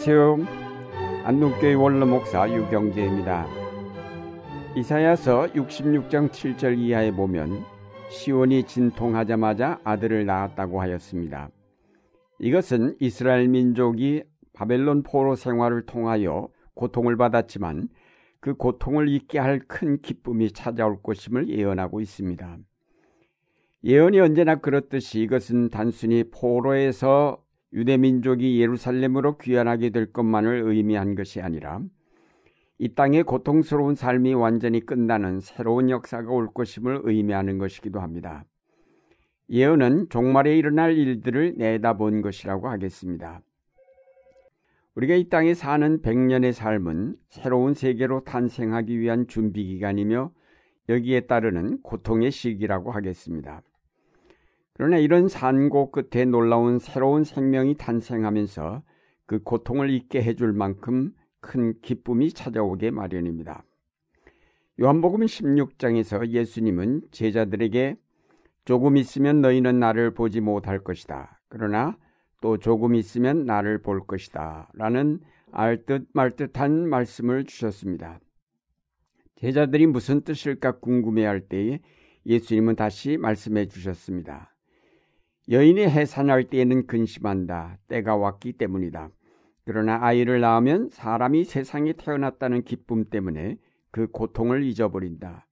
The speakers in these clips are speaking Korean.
안녕하세요. 안동교회 원로 목사 유경재입니다. 이사야서 66장 7절 이하에 보면 시온이 진통하자마자 아들을 낳았다고 하였습니다. 이것은 이스라엘 민족이 바벨론 포로 생활을 통하여 고통을 받았지만 그 고통을 잊게 할 큰 기쁨이 찾아올 것임을 예언하고 있습니다. 예언이 언제나 그렇듯이 이것은 단순히 포로에서 유대 민족이 예루살렘으로 귀환하게 될 것만을 의미한 것이 아니라 이 땅의 고통스러운 삶이 완전히 끝나는 새로운 역사가 올 것임을 의미하는 것이기도 합니다. 예언은 종말에 일어날 일들을 내다본 것이라고 하겠습니다. 우리가 이 땅에 사는 100년의 삶은 새로운 세계로 탄생하기 위한 준비 기간이며 여기에 따르는 고통의 시기라고 하겠습니다. 그러나 이런 산고 끝에 놀라운 새로운 생명이 탄생하면서 그 고통을 잊게 해줄 만큼 큰 기쁨이 찾아오게 마련입니다. 요한복음 16장에서 예수님은 제자들에게 조금 있으면 너희는 나를 보지 못할 것이다. 그러나 또 조금 있으면 나를 볼 것이다. 라는 알듯 말듯한 말씀을 주셨습니다. 제자들이 무슨 뜻일까 궁금해할 때에 예수님은 다시 말씀해 주셨습니다. 여인이 해산할 때에는 근심한다. 때가 왔기 때문이다. 그러나 아이를 낳으면 사람이 세상에 태어났다는 기쁨 때문에 그 고통을 잊어버린다.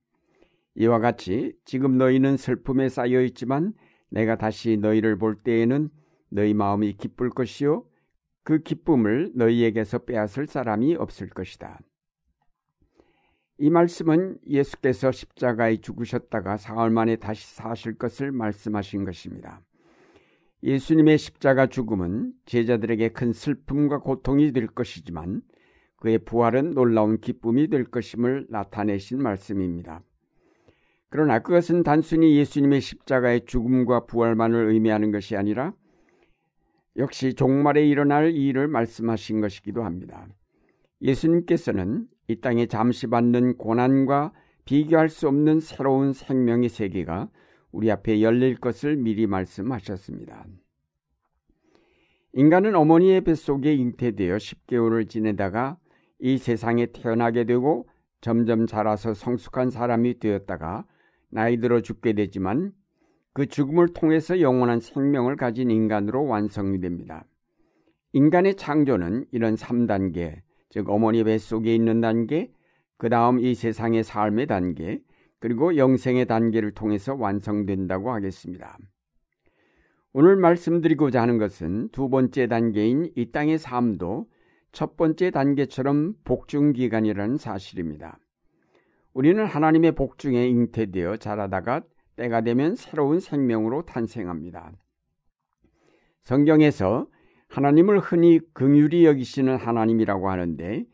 이와 같이 지금 너희는 슬픔에 쌓여 있지만 내가 다시 너희를 볼 때에는 너희 마음이 기쁠 것이요 그 기쁨을 너희에게서 빼앗을 사람이 없을 것이다. 이 말씀은 예수께서 십자가에 죽으셨다가 사흘 만에 다시 사실 것을 말씀하신 것입니다. 예수님의 십자가 죽음은 제자들에게 큰 슬픔과 고통이 될 것이지만 그의 부활은 놀라운 기쁨이 될 것임을 나타내신 말씀입니다. 그러나 그것은 단순히 예수님의 십자가의 죽음과 부활만을 의미하는 것이 아니라 역시 종말에 일어날 일을 말씀하신 것이기도 합니다. 예수님께서는 이 땅에 잠시 받는 고난과 비교할 수 없는 새로운 생명의 세계가 우리 앞에 열릴 것을 미리 말씀하셨습니다. 인간은 어머니의 뱃속에 잉태되어 10개월을 지내다가 이 세상에 태어나게 되고 점점 자라서 성숙한 사람이 되었다가 나이 들어 죽게 되지만 그 죽음을 통해서 영원한 생명을 가진 인간으로 완성이 됩니다. 인간의 창조는 이런 3단계, 즉 어머니 뱃속에 있는 단계, 그 다음 이 세상의 삶의 단계, 그리고 영생의 단계를 통해서 완성된다고 하겠습니다. 오늘 말씀드리고자 하는 것은 두 번째 단계인 이 땅의 삶도 첫 번째 단계처럼 복중 기간이라는 사실입니다. 우리는 하나님의 복중에 잉태되어 자라다가 때가 되면 새로운 생명으로 탄생합니다. 성경에서 하나님을 흔히 긍휼히 여기시는 하나님이라고 하는데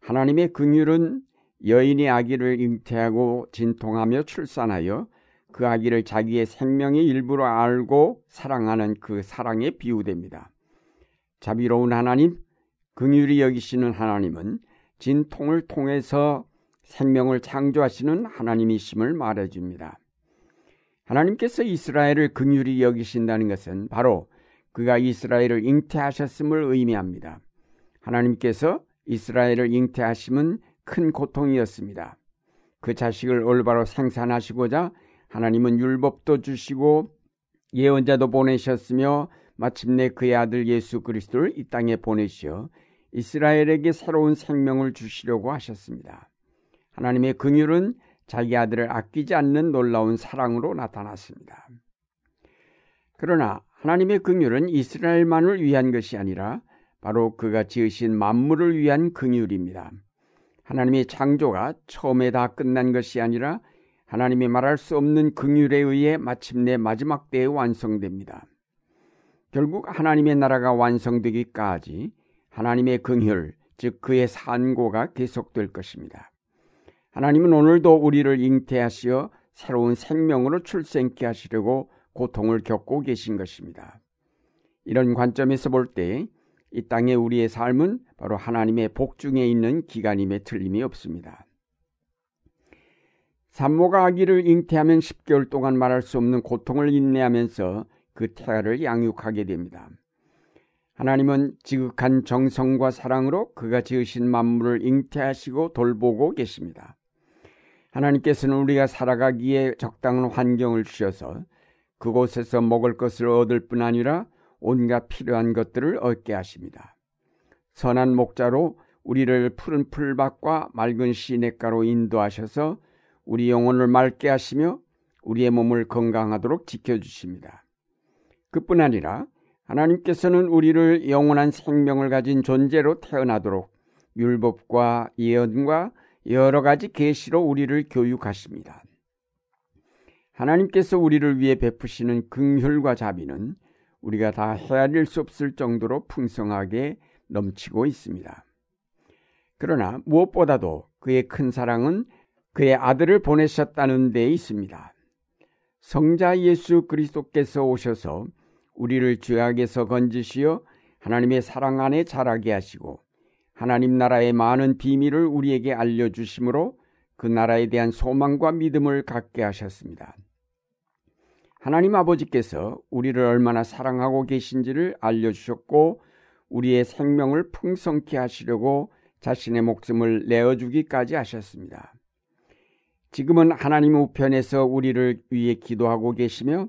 하나님의 긍휼은 여인이 아기를 잉태하고 진통하며 출산하여 그 아기를 자기의 생명의 일부로 알고 사랑하는 그 사랑에 비유됩니다. 자비로운 하나님, 긍휼히 여기시는 하나님은 진통을 통해서 생명을 창조하시는 하나님이심을 말해 줍니다. 하나님께서 이스라엘을 긍휼히 여기신다는 것은 바로 그가 이스라엘을 잉태하셨음을 의미합니다. 하나님께서 이스라엘을 잉태하심은 큰 고통이었습니다. 그 자식을 올바로 생산하시고자 하나님은 율법도 주시고 예언자도 보내셨으며 마침내 그의 아들 예수 그리스도를 이 땅에 보내시어 이스라엘에게 새로운 생명을 주시려고 하셨습니다. 하나님의 긍휼은 자기 아들을 아끼지 않는 놀라운 사랑으로 나타났습니다. 그러나 하나님의 긍휼은 이스라엘만을 위한 것이 아니라 바로 그가 지으신 만물을 위한 긍휼입니다. 하나님의 창조가 처음에 다 끝난 것이 아니라 하나님이 말할 수 없는 긍휼에 의해 마침내 마지막 때에 완성됩니다. 결국 하나님의 나라가 완성되기까지 하나님의 긍휼, 즉 그의 산고가 계속될 것입니다. 하나님은 오늘도 우리를 잉태하시어 새로운 생명으로 출생케 하시려고 고통을 겪고 계신 것입니다. 이런 관점에서 볼 때 이 땅의 우리의 삶은 바로 하나님의 복중에 있는 기간임에 틀림이 없습니다. 산모가 아기를 잉태하면 10개월 동안 말할 수 없는 고통을 인내하면서 그 태아를 양육하게 됩니다. 하나님은 지극한 정성과 사랑으로 그가 지으신 만물을 잉태하시고 돌보고 계십니다. 하나님께서는 우리가 살아가기에 적당한 환경을 주셔서 그곳에서 먹을 것을 얻을 뿐 아니라 온갖 필요한 것들을 얻게 하십니다. 선한 목자로 우리를 푸른 풀밭과 맑은 시냇가로 인도하셔서 우리 영혼을 맑게 하시며 우리의 몸을 건강하도록 지켜주십니다. 그뿐 아니라 하나님께서는 우리를 영원한 생명을 가진 존재로 태어나도록 율법과 예언과 여러 가지 계시로 우리를 교육하십니다. 하나님께서 우리를 위해 베푸시는 긍휼과 자비는 우리가 다 헤아릴 수 없을 정도로 풍성하게 넘치고 있습니다. 그러나 무엇보다도 그의 큰 사랑은 그의 아들을 보내셨다는 데 있습니다. 성자 예수 그리스도께서 오셔서 우리를 죄악에서 건지시어 하나님의 사랑 안에 자라게 하시고 하나님 나라의 많은 비밀을 우리에게 알려주심으로 그 나라에 대한 소망과 믿음을 갖게 하셨습니다. 하나님 아버지께서 우리를 얼마나 사랑하고 계신지를 알려주셨고 우리의 생명을 풍성케 하시려고 자신의 목숨을 내어주기까지 하셨습니다. 지금은 하나님 우편에서 우리를 위해 기도하고 계시며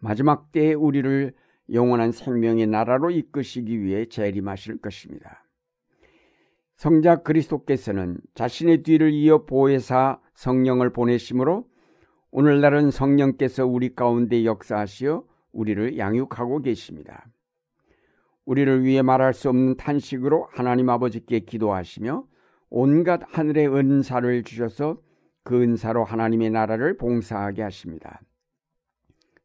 마지막 때에 우리를 영원한 생명의 나라로 이끄시기 위해 재림하실 것입니다. 성자 그리스도께서는 자신의 뒤를 이어 보혜사 성령을 보내심으로 오늘날은 성령께서 우리 가운데 역사하시어 우리를 양육하고 계십니다. 우리를 위해 말할 수 없는 탄식으로 하나님 아버지께 기도하시며 온갖 하늘의 은사를 주셔서 그 은사로 하나님의 나라를 봉사하게 하십니다.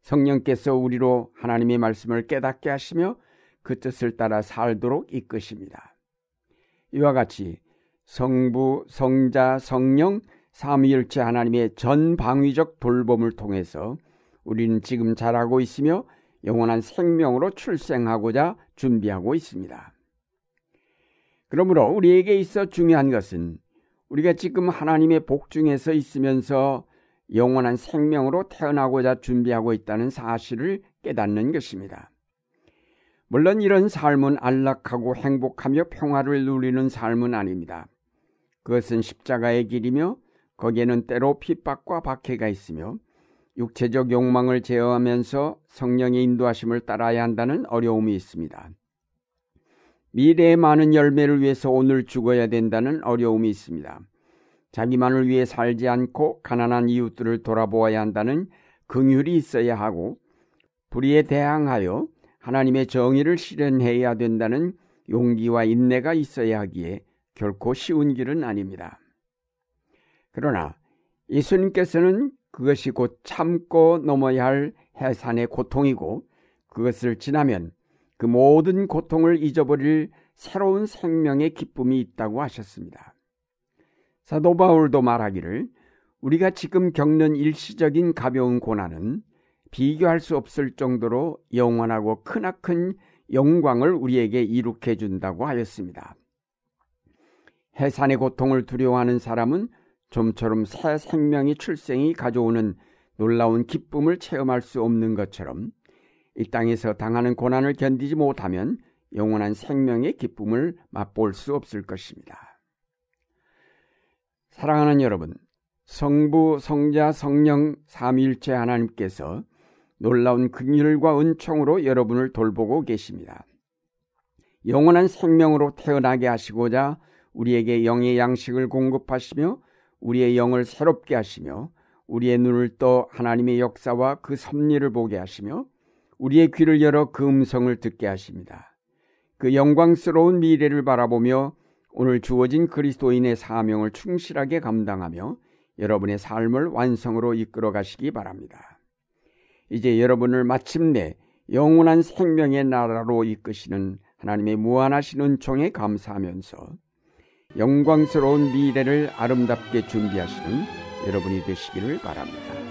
성령께서 우리로 하나님의 말씀을 깨닫게 하시며 그 뜻을 따라 살도록 이끄십니다. 이와 같이 성부, 성자, 성령, 삼위일체 하나님의 전방위적 돌봄을 통해서 우리는 지금 자라고 있으며 영원한 생명으로 출생하고자 준비하고 있습니다. 그러므로 우리에게 있어 중요한 것은 우리가 지금 하나님의 복 중에서 있으면서 영원한 생명으로 태어나고자 준비하고 있다는 사실을 깨닫는 것입니다. 물론 이런 삶은 안락하고 행복하며 평화를 누리는 삶은 아닙니다. 그것은 십자가의 길이며 거기에는 때로 핍박과 박해가 있으며 육체적 욕망을 제어하면서 성령의 인도하심을 따라야 한다는 어려움이 있습니다. 미래의 많은 열매를 위해서 오늘 죽어야 된다는 어려움이 있습니다. 자기만을 위해 살지 않고 가난한 이웃들을 돌아보아야 한다는 긍휼이 있어야 하고 불의에 대항하여 하나님의 정의를 실현해야 된다는 용기와 인내가 있어야 하기에 결코 쉬운 길은 아닙니다. 그러나 예수님께서는 그것이 곧 참고 넘어야 할 해산의 고통이고 그것을 지나면 그 모든 고통을 잊어버릴 새로운 생명의 기쁨이 있다고 하셨습니다. 사도 바울도 말하기를 우리가 지금 겪는 일시적인 가벼운 고난은 비교할 수 없을 정도로 영원하고 크나큰 영광을 우리에게 이룩해 준다고 하였습니다. 해산의 고통을 두려워하는 사람은 좀처럼 새 생명이 출생이 가져오는 놀라운 기쁨을 체험할 수 없는 것처럼 이 땅에서 당하는 고난을 견디지 못하면 영원한 생명의 기쁨을 맛볼 수 없을 것입니다. 사랑하는 여러분, 성부, 성자, 성령 삼위일체 하나님께서 놀라운 긍휼과 은총으로 여러분을 돌보고 계십니다. 영원한 생명으로 태어나게 하시고자 우리에게 영의 양식을 공급하시며 우리의 영을 새롭게 하시며 우리의 눈을 떠 하나님의 역사와 그 섭리를 보게 하시며 우리의 귀를 열어 그 음성을 듣게 하십니다. 그 영광스러운 미래를 바라보며 오늘 주어진 그리스도인의 사명을 충실하게 감당하며 여러분의 삶을 완성으로 이끌어 가시기 바랍니다. 이제 여러분을 마침내 영원한 생명의 나라로 이끄시는 하나님의 무한하신 은총에 감사하면서 영광스러운 미래를 아름답게 준비하시는 여러분이 되시기를 바랍니다.